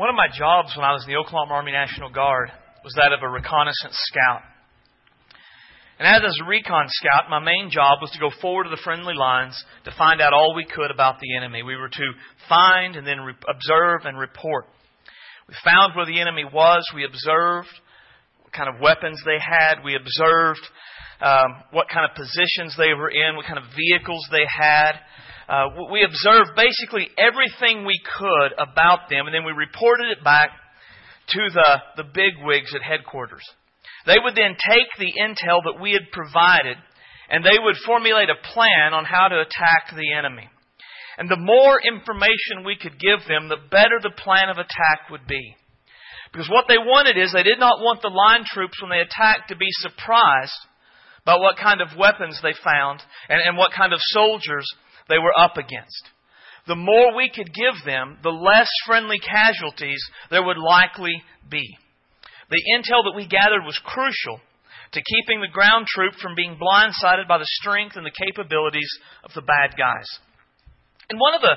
One of my jobs when I was in the Oklahoma Army National Guard was that of a reconnaissance scout. And as a recon scout, my main job was to go forward to the friendly lines to find out all we could about the enemy. We were to find and then re- observe and report. We found where the enemy was. We observed what kind of weapons they had. We observed um, what kind of positions they were in, what kind of vehicles they had. Uh, we observed basically everything we could about them, and then we reported it back to the, the big wigs at headquarters. They would then take the intel that we had provided and they would formulate a plan on how to attack the enemy. And the more information we could give them, the better the plan of attack would be. Because what they wanted is they did not want the line troops when they attacked to be surprised by what kind of weapons they found and, and what kind of soldiers they were up against. The more we could give them, the less friendly casualties there would likely be. The intel that we gathered was crucial to keeping the ground troop from being blindsided by the strength and the capabilities of the bad guys. And one of the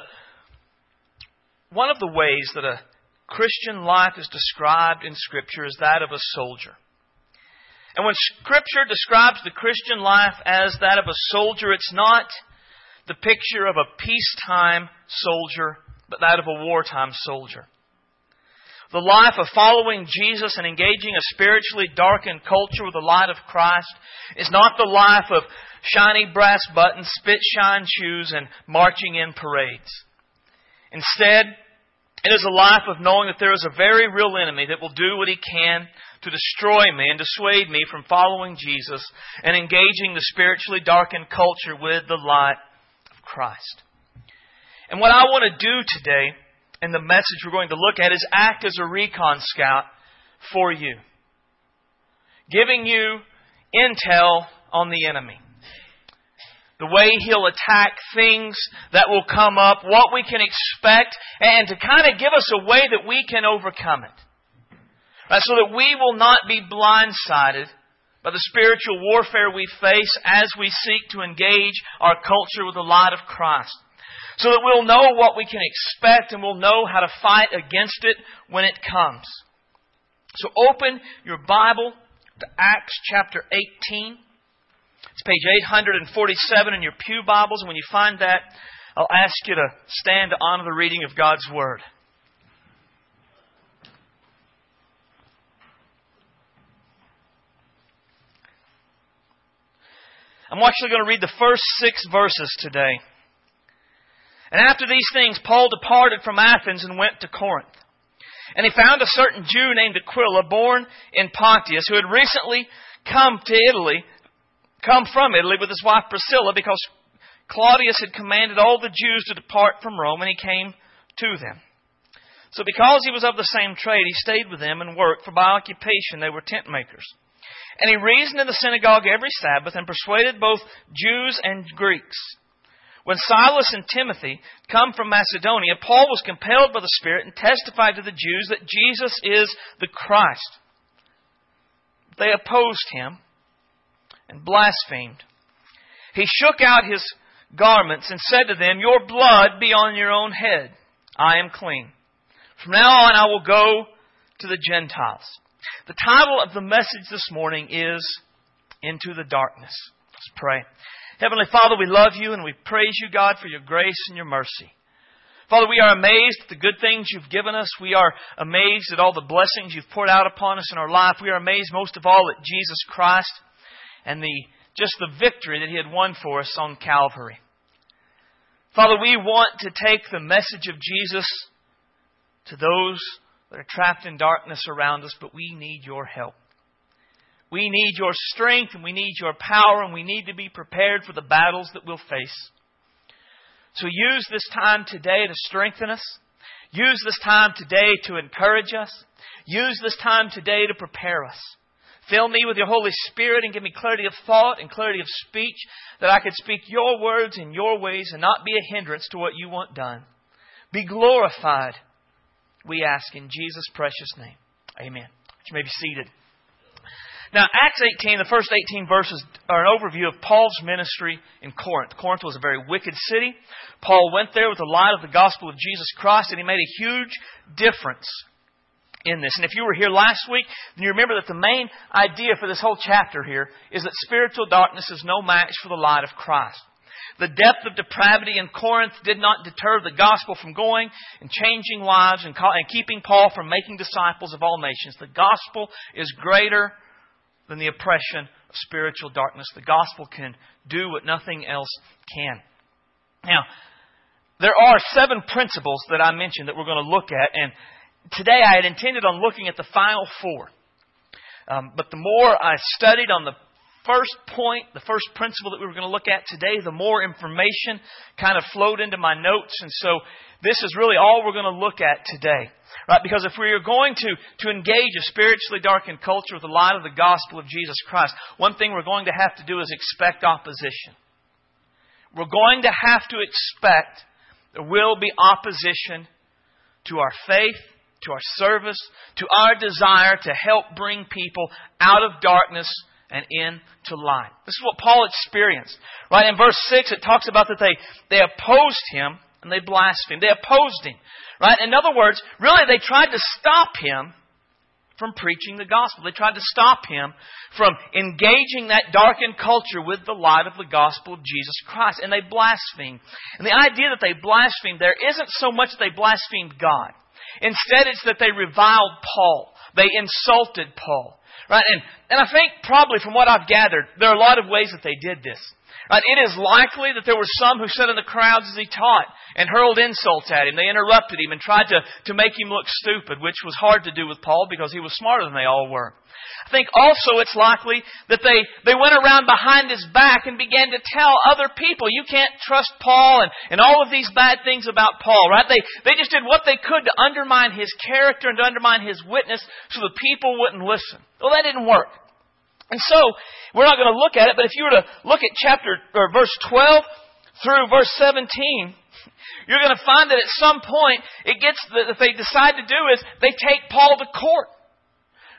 one of the ways that a Christian life is described in Scripture is that of a soldier. And when Scripture describes the Christian life as that of a soldier, it's not the picture of a peacetime soldier, but that of a wartime soldier. The life of following Jesus and engaging a spiritually darkened culture with the light of Christ is not the life of shiny brass buttons, spit shine shoes, and marching in parades. Instead, it is a life of knowing that there is a very real enemy that will do what he can to destroy me and dissuade me from following Jesus and engaging the spiritually darkened culture with the light Christ. And what I want to do today, and the message we're going to look at, is act as a recon scout for you, giving you intel on the enemy the way he'll attack things that will come up, what we can expect, and to kind of give us a way that we can overcome it. Right, so that we will not be blindsided by the spiritual warfare we face as we seek to engage our culture with the light of Christ. So that we'll know what we can expect and we'll know how to fight against it when it comes. So open your Bible to Acts chapter 18. It's page 847 in your Pew Bibles, and when you find that, I'll ask you to stand to honor the reading of God's Word. I'm actually going to read the first six verses today. And after these things, Paul departed from Athens and went to Corinth. And he found a certain Jew named Aquila, born in Pontus, who had recently come to Italy come from Italy with his wife Priscilla because Claudius had commanded all the Jews to depart from Rome, and he came to them. So, because he was of the same trade, he stayed with them and worked, for by occupation they were tent makers. And he reasoned in the synagogue every Sabbath and persuaded both Jews and Greeks. When Silas and Timothy come from Macedonia, Paul was compelled by the Spirit and testified to the Jews that Jesus is the Christ. They opposed him and blasphemed. He shook out his garments and said to them, Your blood be on your own head. I am clean. From now on I will go to the Gentiles. The title of the message this morning is Into the Darkness. Let's pray. Heavenly Father, we love you and we praise you, God, for your grace and your mercy. Father, we are amazed at the good things you've given us. We are amazed at all the blessings you've poured out upon us in our life. We are amazed most of all at Jesus Christ and the, just the victory that He had won for us on Calvary. Father, we want to take the message of Jesus to those that are trapped in darkness around us, but we need your help. We need your strength and we need your power and we need to be prepared for the battles that we'll face. So use this time today to strengthen us. Use this time today to encourage us. Use this time today to prepare us. Fill me with your Holy Spirit and give me clarity of thought and clarity of speech that I could speak your words in your ways and not be a hindrance to what you want done. Be glorified, we ask in Jesus' precious name. Amen. You may be seated. Now, Acts 18, the first 18 verses are an overview of Paul's ministry in Corinth. Corinth was a very wicked city. Paul went there with the light of the gospel of Jesus Christ, and he made a huge difference in this. And if you were here last week, then you remember that the main idea for this whole chapter here is that spiritual darkness is no match for the light of Christ. The depth of depravity in Corinth did not deter the gospel from going and changing lives and, keeping Paul from making disciples of all nations. The gospel is greater than the oppression of spiritual darkness. The gospel can do what nothing else can. Now, there are seven principles that I mentioned that we're going to look at, and today I had intended on looking at the final four. Um, but the more I studied on the first point, the first principle that we were going to look at today, the more information kind of flowed into my notes. And so this is really all we're going to look at today. Right? Because if we are going to, to engage a spiritually darkened culture with the light of the gospel of Jesus Christ, one thing we're going to have to do is expect opposition. We're going to have to expect there will be opposition to our faith, to our service, to our desire to help bring people out of darkness and into light. This is what Paul experienced. Right in verse 6, it talks about that they, they opposed him and they blasphemed. They opposed him. Right? In other words, really they tried to stop him from preaching the gospel. They tried to stop him from engaging that darkened culture with the light of the gospel of Jesus Christ. And they blasphemed. And the idea that they blasphemed there isn't so much that they blasphemed God. Instead, it's that they reviled Paul. They insulted Paul. Right? And, and I think probably from what I've gathered, there are a lot of ways that they did this. Right? It is likely that there were some who sat in the crowds as he taught and hurled insults at him. They interrupted him and tried to, to make him look stupid, which was hard to do with Paul because he was smarter than they all were. I think also it's likely that they, they went around behind his back and began to tell other people, you can't trust Paul and, and all of these bad things about Paul, right? They, they just did what they could to undermine his character and to undermine his witness so the people wouldn't listen. Well, that didn't work. And so, we're not going to look at it, but if you were to look at chapter, or verse 12 through verse 17, you're going to find that at some point, it gets, that they decide to do is, they take Paul to court.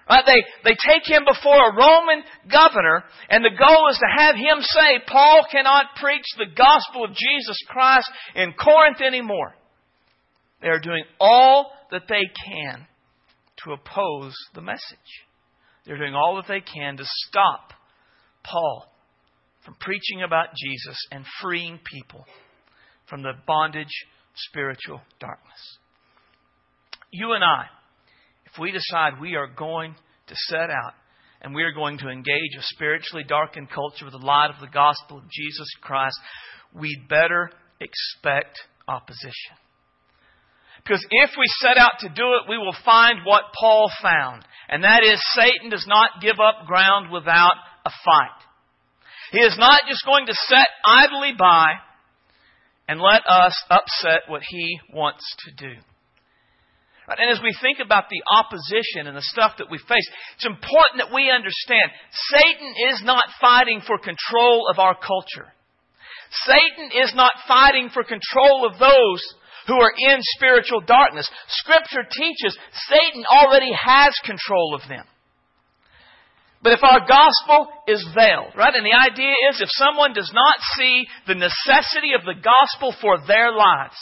Right? They, they take him before a Roman governor, and the goal is to have him say, Paul cannot preach the gospel of Jesus Christ in Corinth anymore. They are doing all that they can to oppose the message. They're doing all that they can to stop Paul from preaching about Jesus and freeing people from the bondage spiritual darkness. You and I, if we decide we are going to set out and we are going to engage a spiritually darkened culture with the light of the gospel of Jesus Christ, we'd better expect opposition. Because if we set out to do it, we will find what Paul found. And that is Satan does not give up ground without a fight. He is not just going to set idly by and let us upset what he wants to do. And as we think about the opposition and the stuff that we face, it's important that we understand Satan is not fighting for control of our culture. Satan is not fighting for control of those who are in spiritual darkness. Scripture teaches Satan already has control of them. But if our gospel is veiled, right? And the idea is if someone does not see the necessity of the gospel for their lives,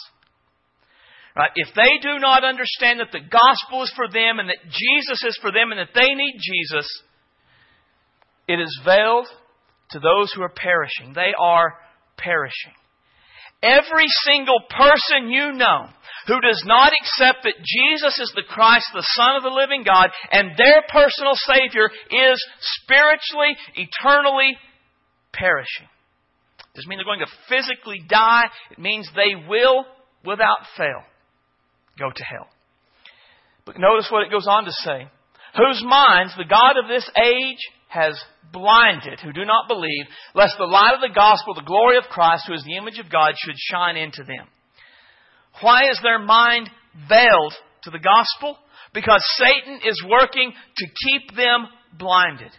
Right? If they do not understand that the gospel is for them and that Jesus is for them and that they need Jesus, it is veiled to those who are perishing. They are perishing. Every single person you know who does not accept that Jesus is the Christ, the Son of the living God, and their personal Savior is spiritually, eternally perishing. It Doesn't mean they're going to physically die. It means they will, without fail, go to hell. But notice what it goes on to say. Whose minds the God of this age has blinded, who do not believe, lest the light of the gospel, the glory of Christ, who is the image of God, should shine into them. Why is their mind veiled to the gospel? Because Satan is working to keep them blinded.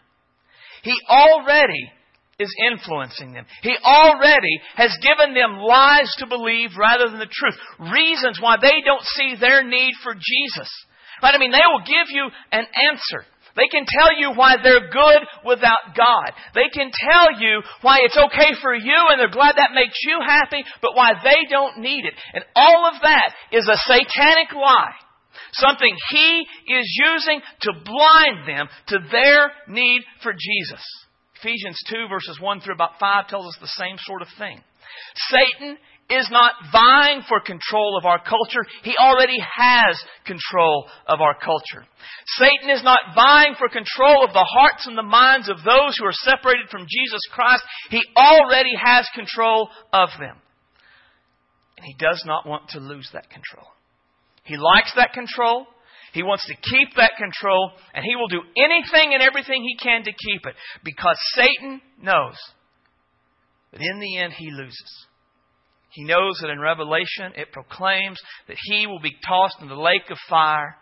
He already is influencing them. He already has given them lies to believe rather than the truth. Reasons why they don't see their need for Jesus. Right? I mean, they will give you an answer. They can tell you why they're good without God. They can tell you why it's okay for you and they're glad that makes you happy, but why they don't need it. And all of that is a satanic lie Something he is using to blind them to their need for Jesus. Ephesians 2 verses 1 through about 5 tells us the same sort of thing. Satan is not vying for control of our culture. He already has control of our culture. Satan is not vying for control of the hearts and the minds of those who are separated from Jesus Christ. He already has control of them. And he does not want to lose that control. He likes that control. He wants to keep that control, and he will do anything and everything he can to keep it because Satan knows that in the end he loses. He knows that in Revelation it proclaims that he will be tossed in the lake of fire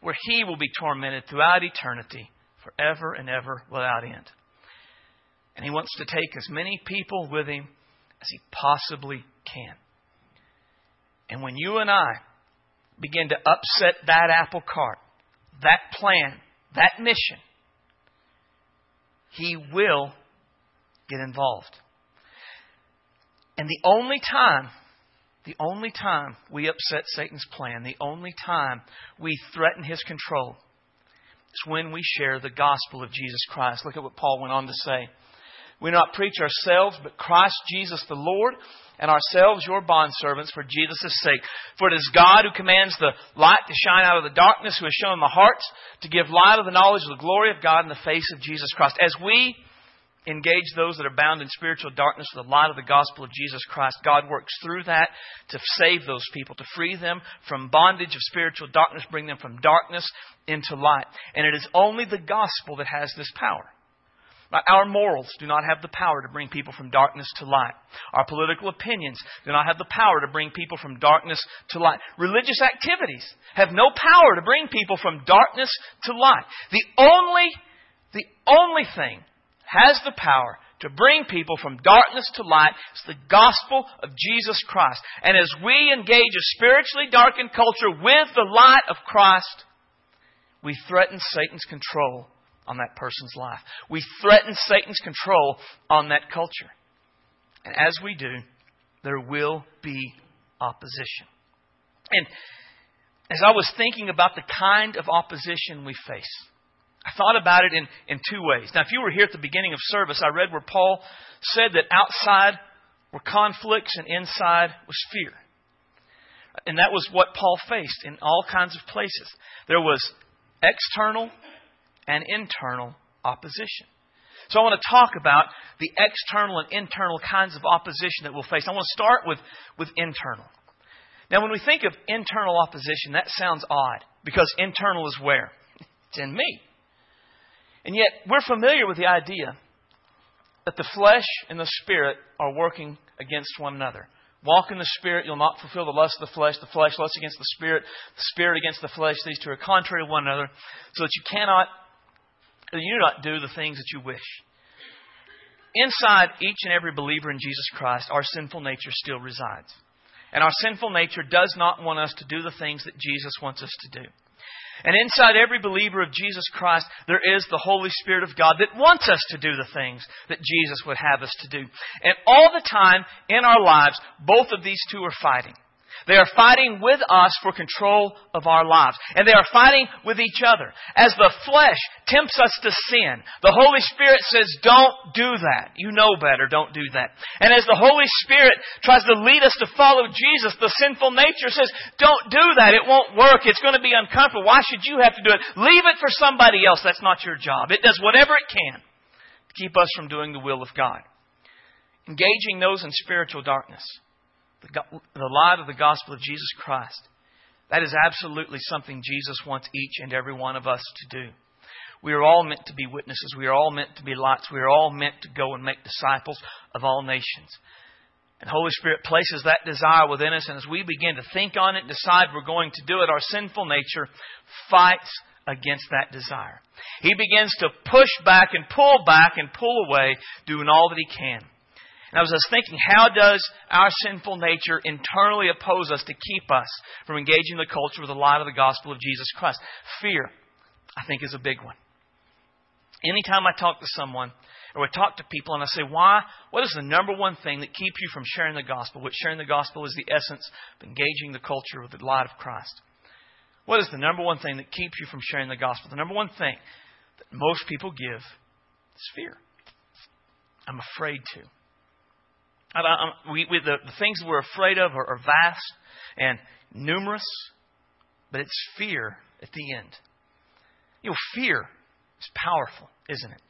where he will be tormented throughout eternity forever and ever without end. And he wants to take as many people with him as he possibly can. And when you and I begin to upset that apple cart, that plan, that mission, he will get involved. And the only time, the only time we upset Satan's plan, the only time we threaten his control, is when we share the gospel of Jesus Christ. Look at what Paul went on to say. We do not preach ourselves, but Christ Jesus the Lord, and ourselves your bondservants for Jesus' sake. For it is God who commands the light to shine out of the darkness, who has shone the hearts to give light of the knowledge of the glory of God in the face of Jesus Christ. As we engage those that are bound in spiritual darkness with the light of the gospel of Jesus Christ. God works through that to save those people, to free them from bondage of spiritual darkness, bring them from darkness into light. And it is only the gospel that has this power. Our morals do not have the power to bring people from darkness to light. Our political opinions do not have the power to bring people from darkness to light. Religious activities have no power to bring people from darkness to light. The only, the only thing has the power to bring people from darkness to light. It's the gospel of Jesus Christ. And as we engage a spiritually darkened culture with the light of Christ, we threaten Satan's control on that person's life. We threaten Satan's control on that culture. And as we do, there will be opposition. And as I was thinking about the kind of opposition we face, I thought about it in, in two ways. Now, if you were here at the beginning of service, I read where Paul said that outside were conflicts and inside was fear. And that was what Paul faced in all kinds of places. There was external and internal opposition. So I want to talk about the external and internal kinds of opposition that we'll face. I want to start with, with internal. Now, when we think of internal opposition, that sounds odd because internal is where? It's in me. And yet, we're familiar with the idea that the flesh and the spirit are working against one another. Walk in the spirit, you'll not fulfill the lust of the flesh. The flesh lusts against the spirit, the spirit against the flesh. These two are contrary to one another, so that you cannot, you do not do the things that you wish. Inside each and every believer in Jesus Christ, our sinful nature still resides. And our sinful nature does not want us to do the things that Jesus wants us to do. And inside every believer of Jesus Christ, there is the Holy Spirit of God that wants us to do the things that Jesus would have us to do. And all the time in our lives, both of these two are fighting. They are fighting with us for control of our lives. And they are fighting with each other. As the flesh tempts us to sin, the Holy Spirit says, don't do that. You know better, don't do that. And as the Holy Spirit tries to lead us to follow Jesus, the sinful nature says, don't do that. It won't work. It's going to be uncomfortable. Why should you have to do it? Leave it for somebody else. That's not your job. It does whatever it can to keep us from doing the will of God. Engaging those in spiritual darkness the, the light of the gospel of Jesus Christ. That is absolutely something Jesus wants each and every one of us to do. We are all meant to be witnesses. We are all meant to be lights. We are all meant to go and make disciples of all nations. And Holy Spirit places that desire within us, and as we begin to think on it, decide we're going to do it, our sinful nature fights against that desire. He begins to push back and pull back and pull away, doing all that he can. And I was just thinking, how does our sinful nature internally oppose us to keep us from engaging the culture with the light of the gospel of Jesus Christ? Fear, I think, is a big one. Anytime I talk to someone, or I talk to people and I say, why? What is the number one thing that keeps you from sharing the gospel? Which sharing the gospel is the essence of engaging the culture with the light of Christ. What is the number one thing that keeps you from sharing the gospel? The number one thing that most people give is fear. I'm afraid to. I, I, um, we, we, the, the, things we're afraid of are, are vast and numerous, but it's fear at the end. You know, fear is powerful, isn't it?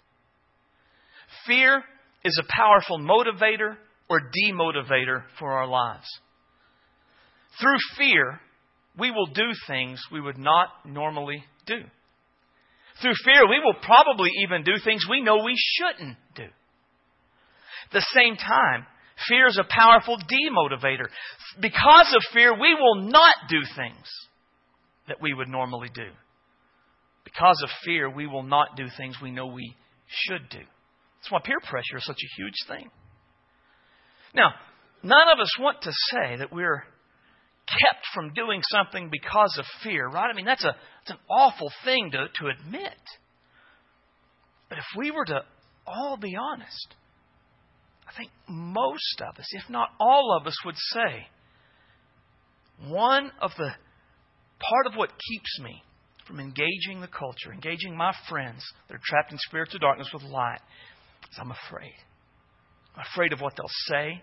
Fear is a powerful motivator or demotivator for our lives. Through fear, we will do things we would not normally do. Through fear, we will probably even do things we know we shouldn't do. At the same time, fear is a powerful demotivator. Because of fear, we will not do things that we would normally do. Because of fear, we will not do things we know we should do. That's why peer pressure is such a huge thing. Now, none of us want to say that we're kept from doing something because of fear, right? I mean, that's, a, that's an awful thing to, to admit. But if we were to all be honest, I think most of us, if not all of us, would say one of the part of what keeps me from engaging the culture, engaging my friends that are trapped in spiritual darkness with light, is I'm afraid. I'm afraid of what they'll say.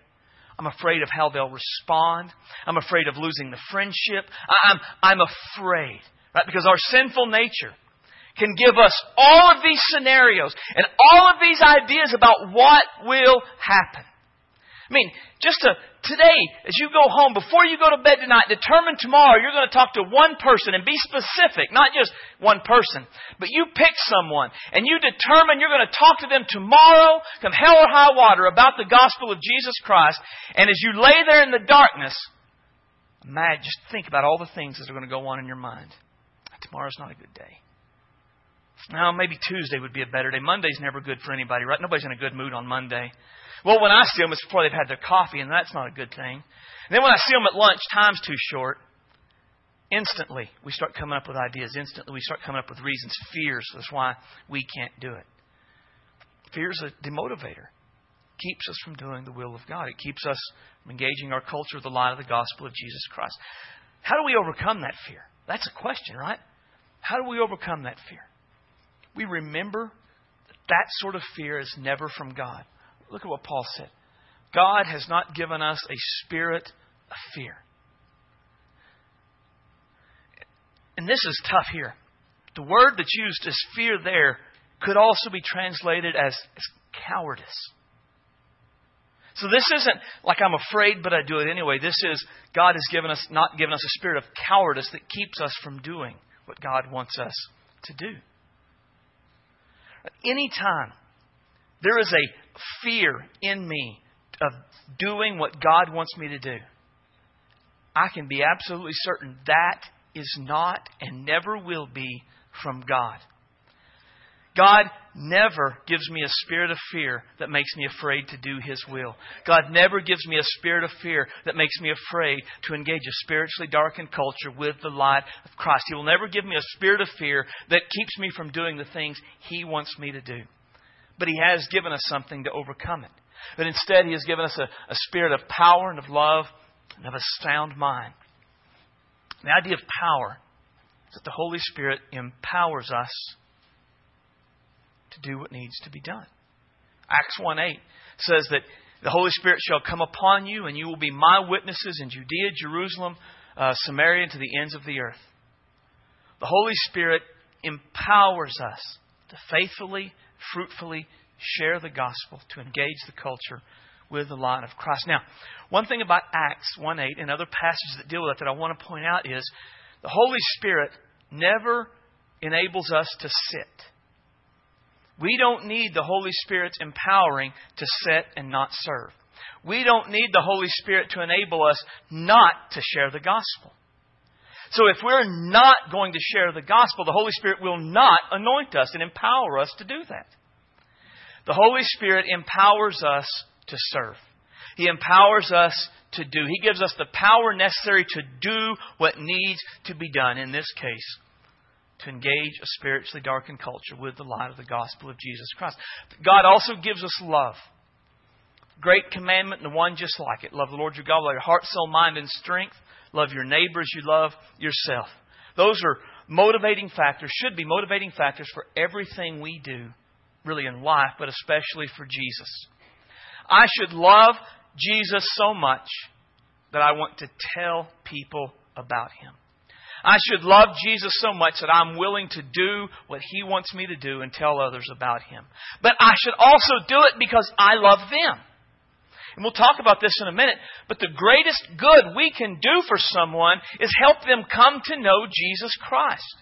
I'm afraid of how they'll respond. I'm afraid of losing the friendship. I'm, I'm afraid, right? Because our sinful nature can give us all of these scenarios and all of these ideas about what will happen. I mean, just to, today, as you go home, before you go to bed tonight, determine tomorrow you're going to talk to one person and be specific, not just one person, but you pick someone and you determine you're going to talk to them tomorrow, come hell or high water, about the gospel of Jesus Christ. And as you lay there in the darkness, imagine, just think about all the things that are going to go on in your mind. Tomorrow's not a good day. Now, maybe Tuesday would be a better day. Monday's never good for anybody, right? Nobody's in a good mood on Monday. Well, when I see them, it's before they've had their coffee, and that's not a good thing. And then when I see them at lunch, time's too short. Instantly, we start coming up with ideas. Instantly, we start coming up with reasons, fears. That's why we can't do it. Fear is a demotivator. It keeps us from doing the will of God. It keeps us from engaging our culture with the light of the gospel of Jesus Christ. How do we overcome that fear? That's a question, right? How do we overcome that fear? We remember that that sort of fear is never from God. Look at what Paul said. God has not given us a spirit of fear. And this is tough here. The word that's used as fear there could also be translated as, as cowardice. So this isn't like I'm afraid, but I do it anyway. This is God has given us not given us a spirit of cowardice that keeps us from doing what God wants us to do. Anytime there is a fear in me of doing what God wants me to do, I can be absolutely certain that is not and never will be from God. God never gives me a spirit of fear that makes me afraid to do His will. God never gives me a spirit of fear that makes me afraid to engage a spiritually darkened culture with the light of Christ. He will never give me a spirit of fear that keeps me from doing the things He wants me to do. But He has given us something to overcome it. But instead, He has given us a, a spirit of power and of love and of a sound mind. The idea of power is that the Holy Spirit empowers us to do what needs to be done. Acts 1 8 says that the Holy Spirit shall come upon you, and you will be my witnesses in Judea, Jerusalem, uh, Samaria, and to the ends of the earth. The Holy Spirit empowers us to faithfully fruitfully share the gospel, to engage the culture with the light of Christ. Now, one thing about Acts 1 8 and other passages that deal with that that I want to point out is the Holy Spirit never enables us to sit. We don't need the Holy Spirit's empowering to sit and not serve. We don't need the Holy Spirit to enable us not to share the gospel. So if we're not going to share the gospel, the Holy Spirit will not anoint us and empower us to do that. The Holy Spirit empowers us to serve. He empowers us to do. He gives us the power necessary to do what needs to be done. In this case, to engage a spiritually darkened culture with the light of the gospel of Jesus Christ. God also gives us love. Great commandment and the one just like it. Love the Lord your God with all your heart, soul, mind, and strength. Love your neighbors you love yourself. Those are motivating factors, should be motivating factors for everything we do, really in life, but especially for Jesus. I should love Jesus so much that I want to tell people about him. I should love Jesus so much that I'm willing to do what He wants me to do and tell others about Him. But I should also do it because I love them. And we'll talk about this in a minute. But the greatest good we can do for someone is help them come to know Jesus Christ.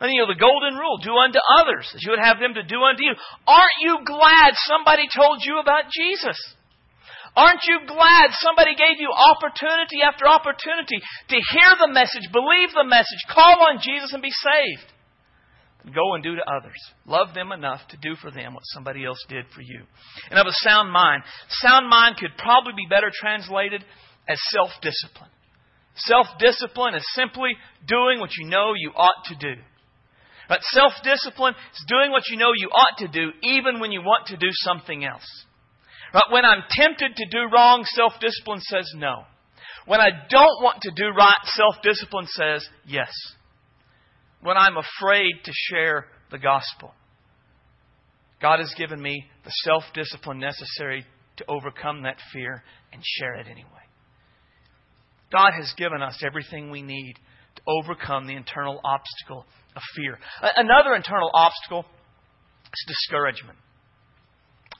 And you know, the golden rule, do unto others as you would have them to do unto you. Aren't you glad somebody told you about Jesus? Aren't you glad somebody gave you opportunity after opportunity to hear the message, believe the message, call on Jesus and be saved? Go and do to others. Love them enough to do for them what somebody else did for you. And of a sound mind. Sound mind could probably be better translated as self discipline. Self discipline is simply doing what you know you ought to do. But self discipline is doing what you know you ought to do even when you want to do something else. Right? When I'm tempted to do wrong, self discipline says no. When I don't want to do right, self discipline says yes. When I'm afraid to share the gospel, God has given me the self discipline necessary to overcome that fear and share it anyway. God has given us everything we need to overcome the internal obstacle of fear. Another internal obstacle is discouragement.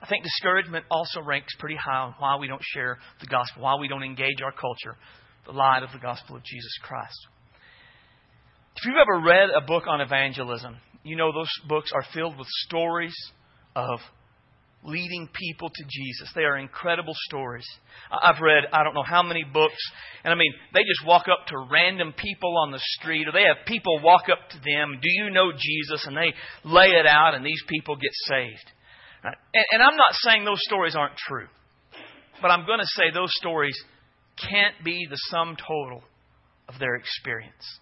I think discouragement also ranks pretty high on why we don't share the gospel, why we don't engage our culture, the light of the gospel of Jesus Christ. If you've ever read a book on evangelism, you know those books are filled with stories of leading people to Jesus. They are incredible stories. I've read I don't know how many books, and I mean, they just walk up to random people on the street, or they have people walk up to them, Do you know Jesus? And they lay it out, and these people get saved. And, and I'm not saying those stories aren't true, but I'm going to say those stories can't be the sum total of their experience.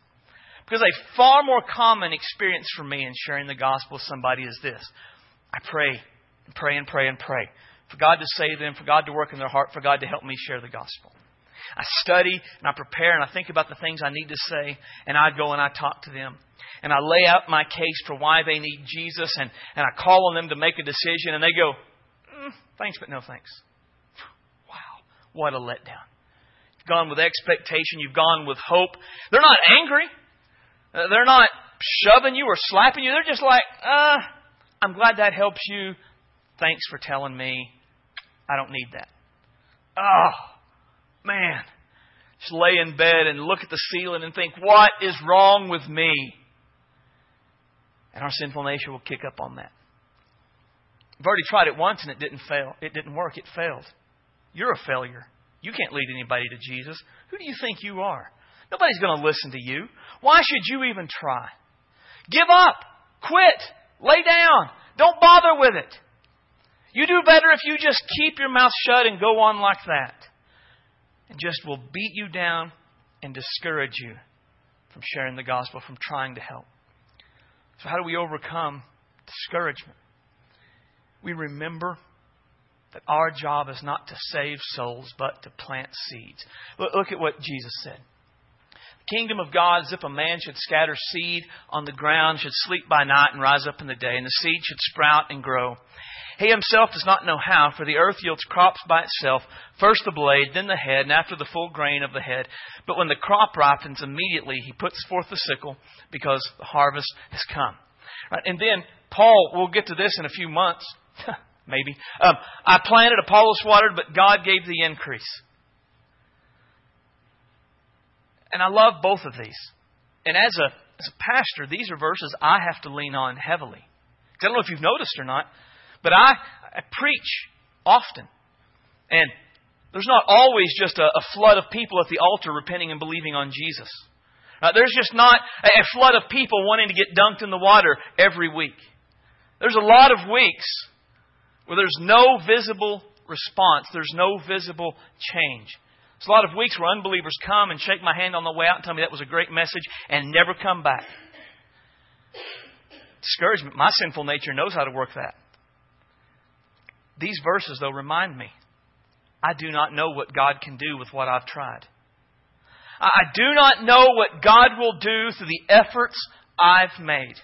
Because a far more common experience for me in sharing the gospel with somebody is this I pray and pray and pray and pray for God to save them, for God to work in their heart, for God to help me share the gospel. I study and I prepare and I think about the things I need to say, and I go and I talk to them and I lay out my case for why they need Jesus, and, and I call on them to make a decision, and they go, mm, thanks, but no thanks. Wow, what a letdown. You've gone with expectation, you've gone with hope. They're not angry, uh, they're not shoving you or slapping you. They're just like, uh, I'm glad that helps you. Thanks for telling me. I don't need that. Oh, man. Just lay in bed and look at the ceiling and think, what is wrong with me? And our sinful nature will kick up on that. I've already tried it once and it didn't fail. It didn't work. It failed. You're a failure. You can't lead anybody to Jesus. Who do you think you are? Nobody's going to listen to you. Why should you even try? Give up. Quit. Lay down. Don't bother with it. You do better if you just keep your mouth shut and go on like that. And just will beat you down and discourage you from sharing the gospel, from trying to help. So, how do we overcome discouragement? We remember that our job is not to save souls, but to plant seeds. Look, at what Jesus said. The kingdom of God is if a man should scatter seed on the ground, should sleep by night and rise up in the day, and the seed should sprout and grow. He himself does not know how, for the earth yields crops by itself, first the blade, then the head, and after the full grain of the head. But when the crop ripens, immediately he puts forth the sickle, because the harvest has come. Right, and then Paul, we'll get to this in a few months, maybe. Um, I planted, Apollos watered, but God gave the increase. And I love both of these. And as a, as a pastor, these are verses I have to lean on heavily. Because I don't know if you've noticed or not, but I, I preach often. And there's not always just a, a, flood of people at the altar repenting and believing on Jesus. Uh, there's just not a, a flood of people wanting to get dunked in the water every week. There's a lot of weeks where there's no visible response, there's no visible change. There's a lot of weeks where unbelievers come and shake my hand on the way out and tell me that was a great message and never come back. Discouragement, my sinful nature knows how to work that. These verses, though, remind me I do not know what God can do with what I've tried. I do not know what God will do through the efforts I've made.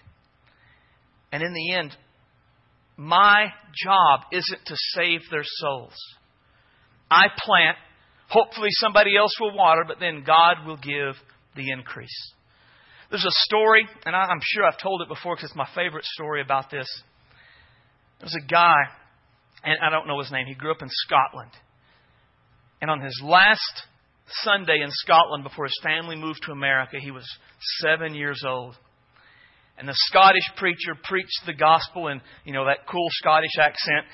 And in the end, my job isn't to save their souls. I plant, hopefully somebody else will water, but then God will give the increase. There's a story, and I'm sure I've told it before because it's my favorite story about this. There's a guy, and I don't know his name, he grew up in Scotland. And on his last Sunday in Scotland before his family moved to America, he was seven years old. And the Scottish preacher preached the gospel in, you know, that cool Scottish accent.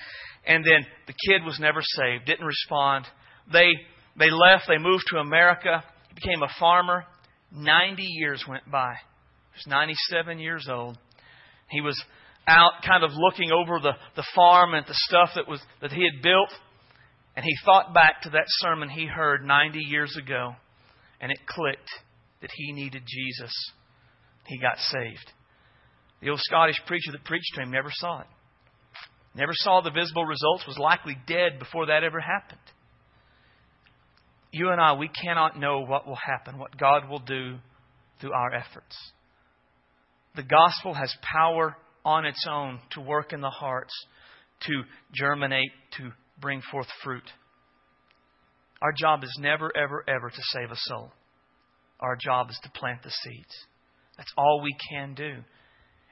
And then the kid was never saved, didn't respond. They, they left, they moved to America, he became a farmer. 90 years went by. He was 97 years old. He was out kind of looking over the, the farm and the stuff that, was, that he had built. And he thought back to that sermon he heard 90 years ago. And it clicked that he needed Jesus. He got saved. The old Scottish preacher that preached to him never saw it. Never saw the visible results, was likely dead before that ever happened. You and I, we cannot know what will happen, what God will do through our efforts. The gospel has power on its own to work in the hearts, to germinate, to bring forth fruit. Our job is never, ever, ever to save a soul. Our job is to plant the seeds. That's all we can do.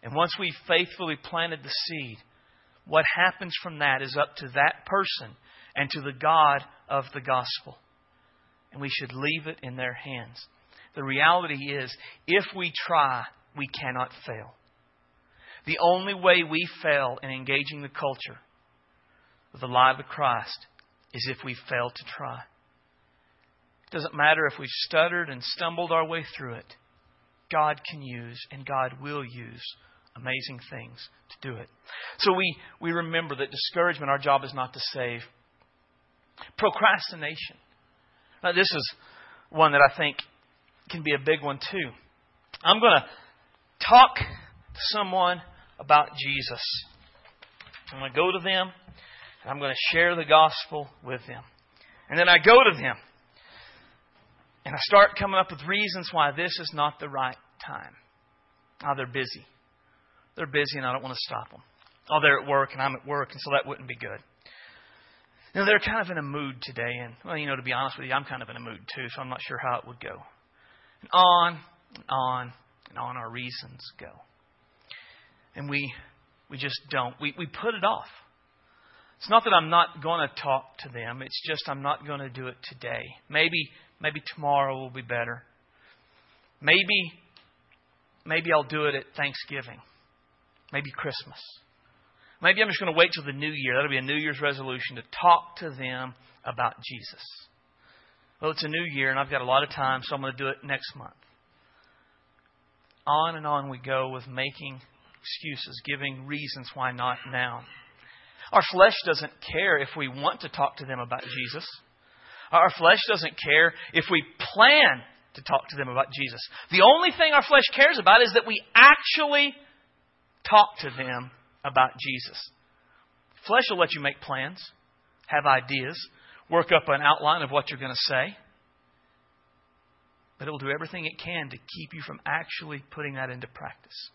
And once we've faithfully planted the seed, what happens from that is up to that person and to the God of the gospel and we should leave it in their hands. The reality is, if we try, we cannot fail. The only way we fail in engaging the culture with the life of Christ is if we fail to try. It doesn't matter if we've stuttered and stumbled our way through it. God can use and God will use amazing things to do it. So we, we remember that discouragement, our job is not to save. Procrastination. Now, this is one that I think can be a big one too. I'm going to talk to someone about Jesus. I'm going to go to them and I'm going to share the gospel with them. And then I go to them and I start coming up with reasons why this is not the right time. Oh, they're busy. They're busy and I don't want to stop them. Oh, they're at work and I'm at work and so that wouldn't be good. You know, they're kind of in a mood today, and, well, you know, to be honest with you, I'm kind of in a mood too, so I'm not sure how it would go. And on and on and on our reasons go. And we, we just don't. We, we put it off. It's not that I'm not going to talk to them, it's just I'm not going to do it today. Maybe, maybe tomorrow will be better. Maybe, maybe I'll do it at Thanksgiving. Maybe Christmas. Maybe I'm just going to wait till the new year. That'll be a New Year's resolution to talk to them about Jesus. Well, it's a new year, and I've got a lot of time, so I'm going to do it next month. On and on we go with making excuses, giving reasons why not now. Our flesh doesn't care if we want to talk to them about Jesus. Our flesh doesn't care if we plan to talk to them about Jesus. The only thing our flesh cares about is that we actually talk to them about Jesus. Flesh will let you make plans, have ideas, work up an outline of what you're going to say. But it will do everything it can to keep you from actually putting that into practice.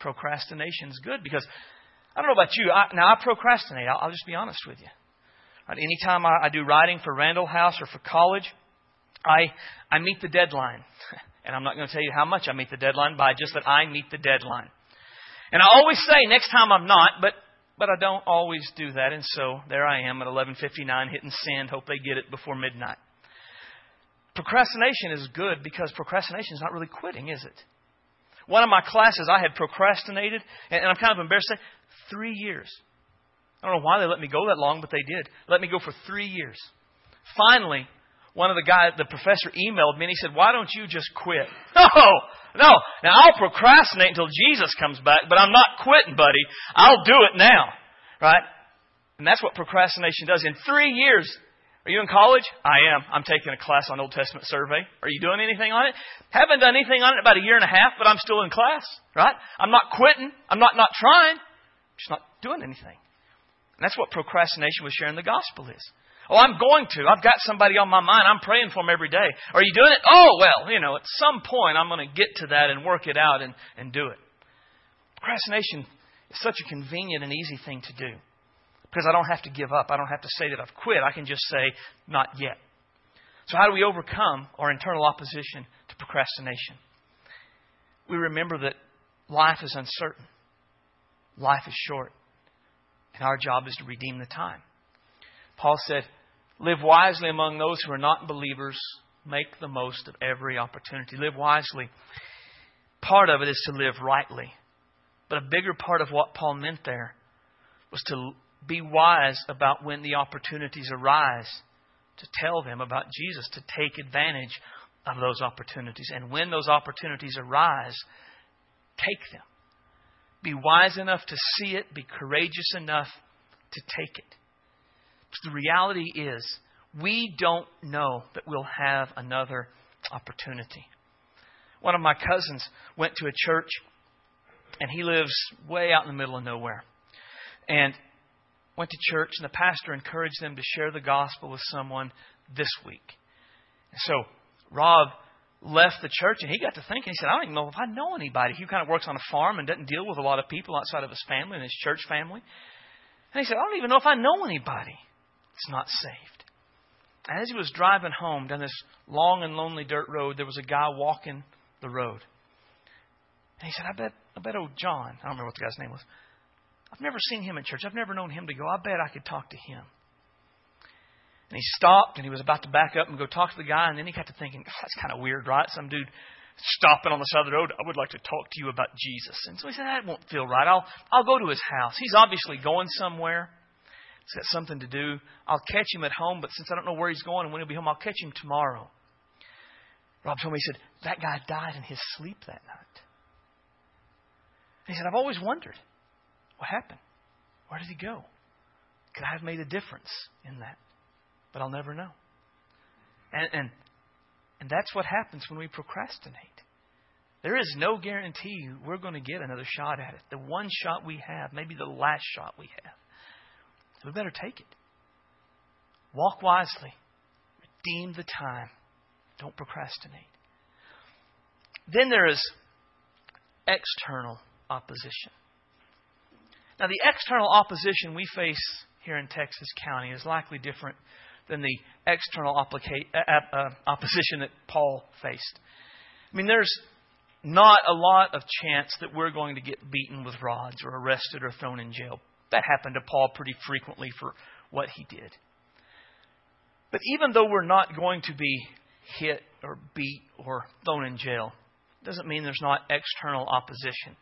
Procrastination is good because I don't know about you. I, now, I procrastinate. I'll, I'll, just be honest with you. Right, anytime I, I do writing for Randall House or for college, I, I meet the deadline. And I'm not going to tell you how much I meet the deadline by just that I meet the deadline. And I always say next time I'm not, but but I don't always do that, and so there I am at 11:59 hitting send. Hope they get it before midnight. Procrastination is good because procrastination is not really quitting, is it? One of my classes, I had procrastinated, and I'm kind of embarrassed to say, three years. I don't know why they let me go that long, but they did. Let me go for three years. Finally, one of the guys, the professor emailed me and he said, Why don't you just quit? No, no. Now I'll procrastinate until Jesus comes back, but I'm not quitting, buddy. I'll do it now. Right? And that's what procrastination does. In three years, are you in college? I am. I'm taking a class on Old Testament survey. Are you doing anything on it? Haven't done anything on it about a year and a half, but I'm still in class. Right? I'm not quitting. I'm not not trying. I'm just not doing anything. And that's what procrastination with sharing the gospel is. Oh, I'm going to. I've got somebody on my mind. I'm praying for them every day. Are you doing it? Oh, well, you know, at some point I'm going to get to that and work it out and, and do it. Procrastination is such a convenient and easy thing to do because I don't have to give up. I don't have to say that I've quit. I can just say, not yet. So, how do we overcome our internal opposition to procrastination? We remember that life is uncertain, life is short, and our job is to redeem the time. Paul said, Live wisely among those who are not believers. Make the most of every opportunity. Live wisely. Part of it is to live rightly. But a bigger part of what Paul meant there was to be wise about when the opportunities arise, to tell them about Jesus, to take advantage of those opportunities. And when those opportunities arise, take them. Be wise enough to see it, be courageous enough to take it. The reality is, we don't know that we'll have another opportunity. One of my cousins went to a church, and he lives way out in the middle of nowhere. And went to church, and the pastor encouraged them to share the gospel with someone this week. And so Rob left the church, and he got to thinking. He said, "I don't even know if I know anybody." He kind of works on a farm and doesn't deal with a lot of people outside of his family and his church family. And he said, "I don't even know if I know anybody that's not saved." And as he was driving home down this long and lonely dirt road, there was a guy walking the road. And he said, "I bet, I bet old John. I don't remember what the guy's name was." I've never seen him in church. I've never known him to go. I bet I could talk to him. And he stopped and he was about to back up and go talk to the guy. And then he got to thinking, that's kind of weird, right? Some dude stopping on the side of the road. I would like to talk to you about Jesus. And so he said, that won't feel right. I'll, I'll go to his house. He's obviously going somewhere. He's got something to do. I'll catch him at home, but since I don't know where he's going and when he'll be home, I'll catch him tomorrow. Rob told me, he said, that guy died in his sleep that night. he said, I've always wondered. What happened? Where did he go? Could I have made a difference in that? But I'll never know. And, and, and that's what happens when we procrastinate. There is no guarantee we're going to get another shot at it. The one shot we have, maybe the last shot we have. So we better take it. Walk wisely. Redeem the time. Don't procrastinate. Then there is external opposition. Now, the external opposition we face here in Texas County is likely different than the external applica- uh, uh, opposition that Paul faced. I mean, there's not a lot of chance that we're going to get beaten with rods or arrested or thrown in jail. That happened to Paul pretty frequently for what he did. But even though we're not going to be hit or beat or thrown in jail, doesn't mean there's not external opposition.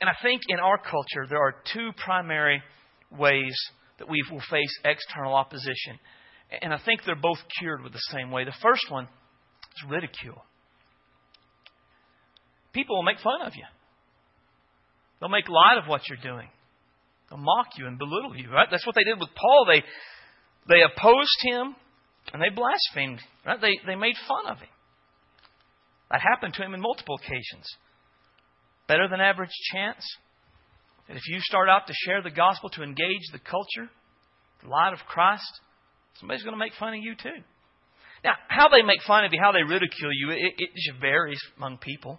And I think in our culture, there are two primary ways that we will face external opposition. And I think they're both cured with the same way. The first one is ridicule. People will make fun of you, they'll make light of what you're doing, they'll mock you and belittle you. Right? That's what they did with Paul. They, they opposed him and they blasphemed. Right? They, they made fun of him. That happened to him in multiple occasions better than average chance that if you start out to share the gospel, to engage the culture, the light of Christ, somebody's going to make fun of you too. Now, how they make fun of you, how they ridicule you, it, it just varies among people.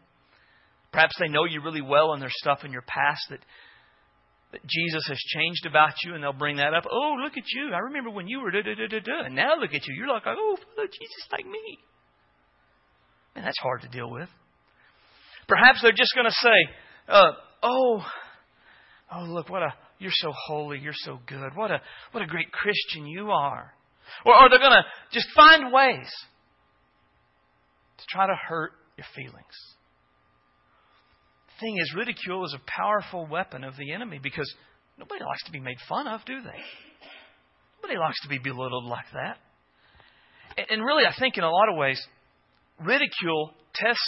Perhaps they know you really well and there's stuff in your past that, that Jesus has changed about you, and they'll bring that up. Oh, look at you. I remember when you were da da da da da, and now look at you. You're like, oh, Jesus like me. And that's hard to deal with. Perhaps they're just going to say, uh, "Oh, oh, look what a you're so holy, you're so good. What a what a great Christian you are." Or, or they're going to just find ways to try to hurt your feelings. The thing is, ridicule is a powerful weapon of the enemy because nobody likes to be made fun of, do they? Nobody likes to be belittled like that. And really, I think in a lot of ways, ridicule tests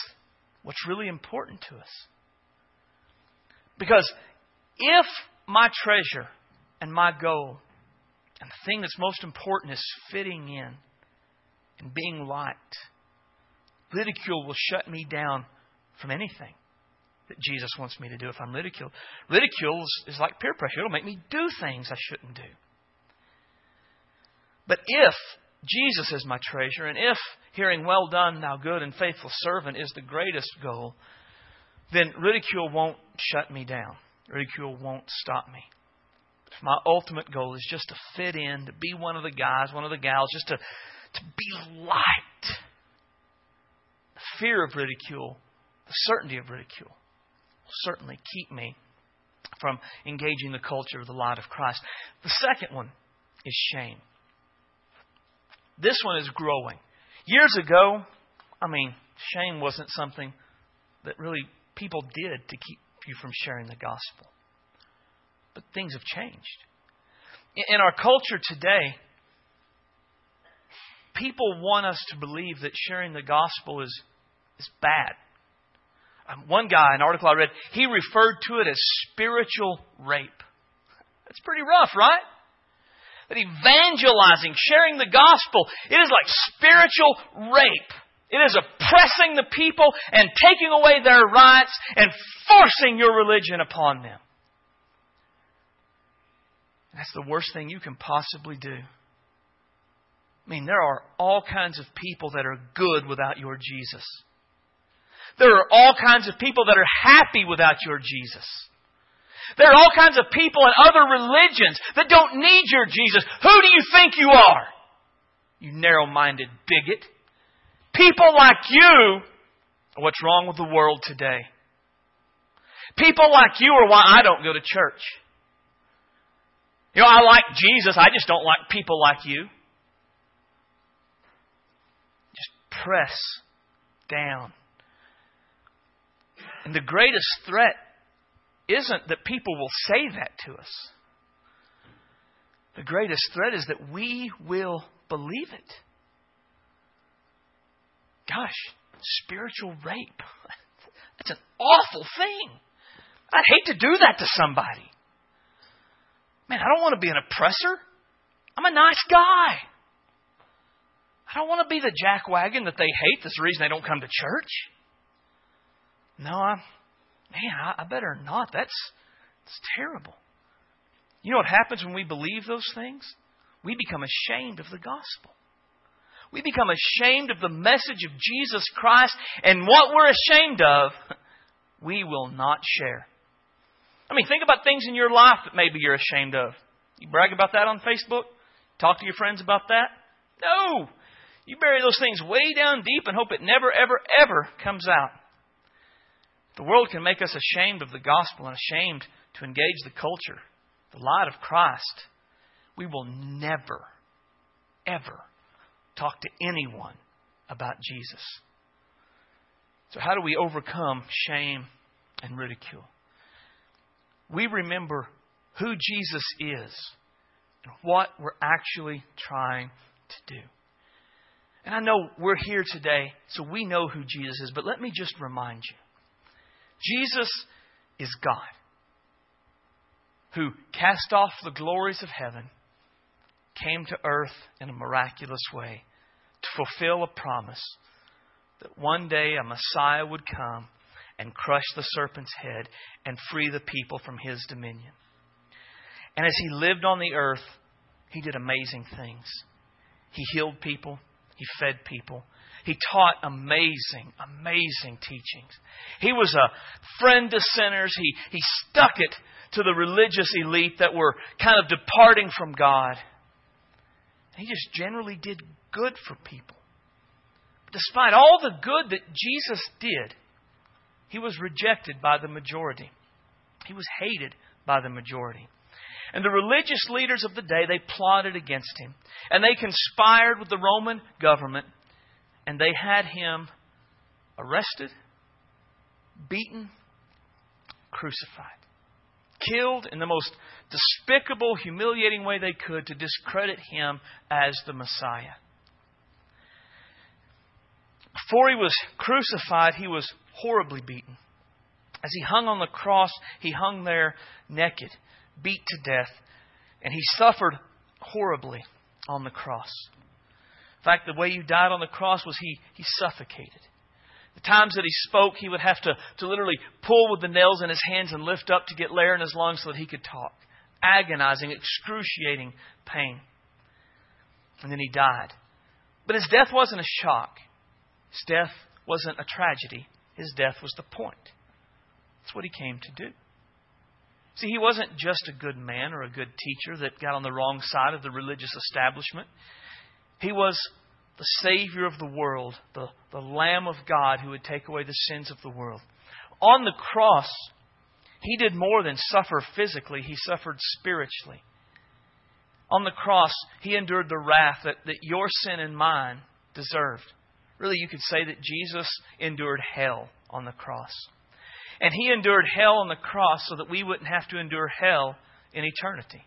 what's really important to us. Because if my treasure and my goal and the thing that's most important is fitting in and being liked, ridicule will shut me down from anything that Jesus wants me to do if I'm ridiculed. Ridicule is, is like peer pressure, it'll make me do things I shouldn't do. But if Jesus is my treasure, and if hearing, Well done, thou good and faithful servant, is the greatest goal, then ridicule won't shut me down. Ridicule won't stop me. If my ultimate goal is just to fit in, to be one of the guys, one of the gals, just to, to be liked, the fear of ridicule, the certainty of ridicule, will certainly keep me from engaging the culture of the light of Christ. The second one is shame. This one is growing. Years ago, I mean, shame wasn't something that really people did to keep you from sharing the gospel. But things have changed. In our culture today, people want us to believe that sharing the gospel is, is bad. Um, one guy, an article I read, he referred to it as spiritual rape. That's pretty rough, right? That evangelizing, sharing the gospel, it is like spiritual rape. It is oppressing the people and taking away their rights and forcing your religion upon them. That's the worst thing you can possibly do. I mean, there are all kinds of people that are good without your Jesus. There are all kinds of people that are happy without your Jesus. There are all kinds of people in other religions that don't need your Jesus. Who do you think you are? You narrow minded bigot. People like you are what's wrong with the world today. People like you are why I don't go to church. You know, I like Jesus, I just don't like people like you. Just press down and the greatest threat isn't that people will say that to us. The greatest threat is that we will believe it. Gosh, spiritual rape. That's an awful thing. I'd hate to do that to somebody. Man, I don't want to be an oppressor. I'm a nice guy. I don't want to be the jackwagon that they hate. That's the reason they don't come to church. No, I'm, man, I, I better not. That's, that's terrible. You know what happens when we believe those things? We become ashamed of the gospel. We become ashamed of the message of Jesus Christ, and what we're ashamed of, we will not share. I mean, think about things in your life that maybe you're ashamed of. You brag about that on Facebook? Talk to your friends about that? No! You bury those things way down deep and hope it never, ever, ever comes out. The world can make us ashamed of the gospel and ashamed to engage the culture, the light of Christ. We will never, ever talk to anyone about Jesus. So, how do we overcome shame and ridicule? We remember who Jesus is and what we're actually trying to do. And I know we're here today, so we know who Jesus is, but let me just remind you Jesus is God who cast off the glories of heaven, came to earth in a miraculous way to fulfill a promise that one day a Messiah would come and crush the serpent's head and free the people from his dominion. And as he lived on the earth, he did amazing things. He healed people, he fed people, he taught amazing, amazing teachings. He was a friend to sinners. He, he stuck it to the religious elite that were kind of departing from God. He just generally did good for people. Despite all the good that Jesus did, he was rejected by the majority. He was hated by the majority. And the religious leaders of the day, they plotted against him. And they conspired with the Roman government and they had him arrested, beaten, crucified, killed in the most despicable, humiliating way they could to discredit him as the Messiah. Before he was crucified, he was horribly beaten. As he hung on the cross, he hung there naked, beat to death, and he suffered horribly on the cross. In fact, the way he died on the cross was he, he suffocated. The times that he spoke, he would have to, to literally pull with the nails in his hands and lift up to get air in his lungs so that he could talk. Agonizing, excruciating pain. And then he died. But his death wasn't a shock. His death wasn't a tragedy. His death was the point. That's what he came to do. See, he wasn't just a good man or a good teacher that got on the wrong side of the religious establishment. He was the Savior of the world, the, the Lamb of God who would take away the sins of the world. On the cross, he did more than suffer physically, he suffered spiritually. On the cross, he endured the wrath that, that your sin and mine deserved. Really, you could say that Jesus endured hell on the cross. And he endured hell on the cross so that we wouldn't have to endure hell in eternity.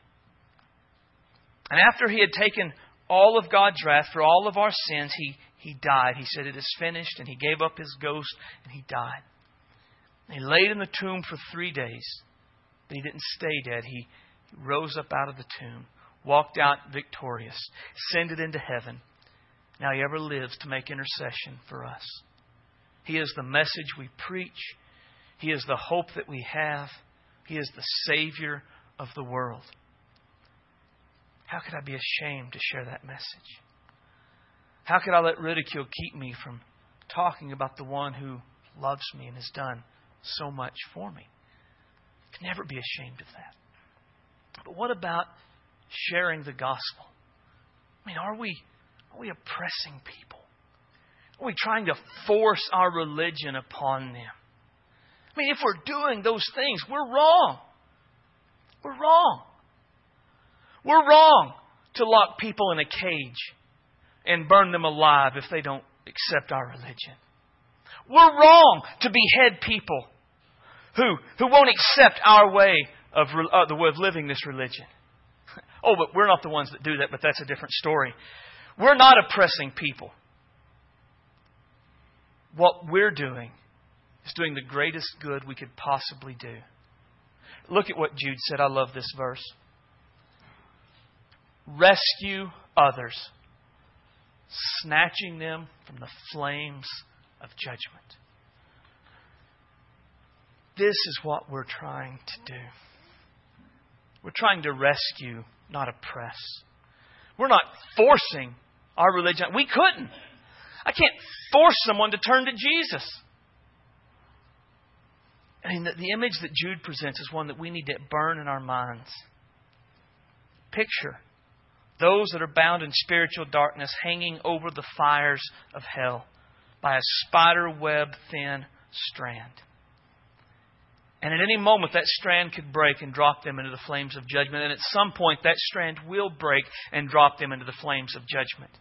And after he had taken all of God's wrath for all of our sins, he, he died. He said, It is finished. And he gave up his ghost and he died. And he laid in the tomb for three days. But he didn't stay dead. He rose up out of the tomb, walked out victorious, ascended into heaven. Now he ever lives to make intercession for us. He is the message we preach. He is the hope that we have. He is the Savior of the world. How could I be ashamed to share that message? How could I let ridicule keep me from talking about the one who loves me and has done so much for me? I can never be ashamed of that. But what about sharing the gospel? I mean, are we are we oppressing people? Are we trying to force our religion upon them? I mean, if we're doing those things, we're wrong. We're wrong. We're wrong to lock people in a cage and burn them alive if they don't accept our religion. We're wrong to behead people who, who won't accept our way of uh, the way of living this religion. Oh, but we're not the ones that do that, but that's a different story. We're not oppressing people. What we're doing is doing the greatest good we could possibly do. Look at what Jude said. I love this verse rescue others, snatching them from the flames of judgment. This is what we're trying to do. We're trying to rescue, not oppress. We're not forcing our religion. We couldn't. I can't force someone to turn to Jesus. I mean, the, the image that Jude presents is one that we need to burn in our minds. Picture those that are bound in spiritual darkness hanging over the fires of hell by a spider web thin strand. And at any moment, that strand could break and drop them into the flames of judgment. And at some point, that strand will break and drop them into the flames of judgment.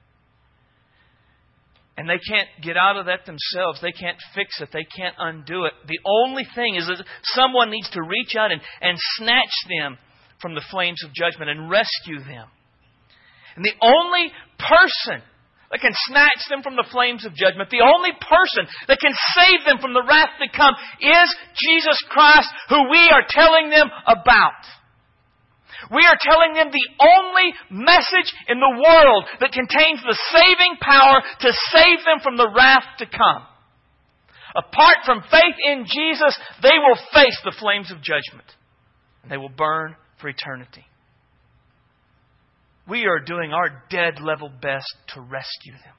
And they can't get out of that themselves. They can't fix it. They can't undo it. The only thing is that someone needs to reach out and, and snatch them from the flames of judgment and rescue them. And the only person that can snatch them from the flames of judgment, the only person that can save them from the wrath to come is Jesus Christ, who we are telling them about. We are telling them the only message in the world that contains the saving power to save them from the wrath to come. Apart from faith in Jesus, they will face the flames of judgment. And they will burn for eternity we are doing our dead level best to rescue them.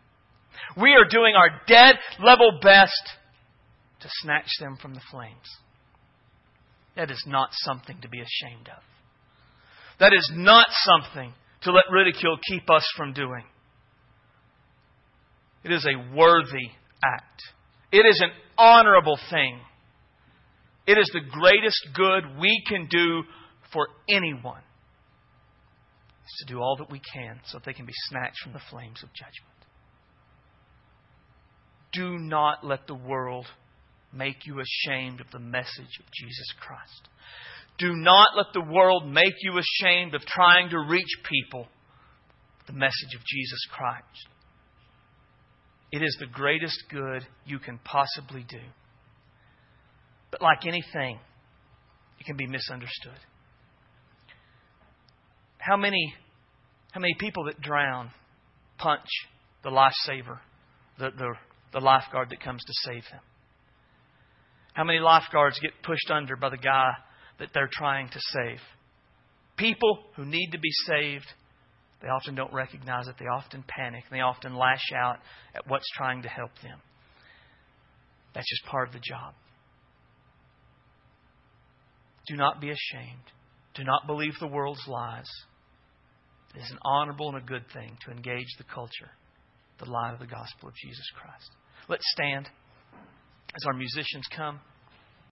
We are doing our dead level best to snatch them from the flames. That is not something to be ashamed of. That is not something to let ridicule keep us from doing. It is a worthy act. It is an honorable thing. It is the greatest good we can do for anyone is to do all that we can so that they can be snatched from the flames of judgment. Do not let the world make you ashamed of the message of Jesus Christ. Do not let the world make you ashamed of trying to reach people the message of Jesus Christ. It is the greatest good you can possibly do. But like anything, it can be misunderstood. How many, how many people that drown punch the lifesaver, the, the, the lifeguard that comes to save them? How many lifeguards get pushed under by the guy that they're trying to save? People who need to be saved They often don't recognize it. They often panic. They often lash out at what's trying to help them. That's just part of the job. Do not be ashamed. Do not believe the world's lies. It is an honorable and a good thing to engage the culture, the light of the gospel of Jesus Christ. Let's stand as our musicians come.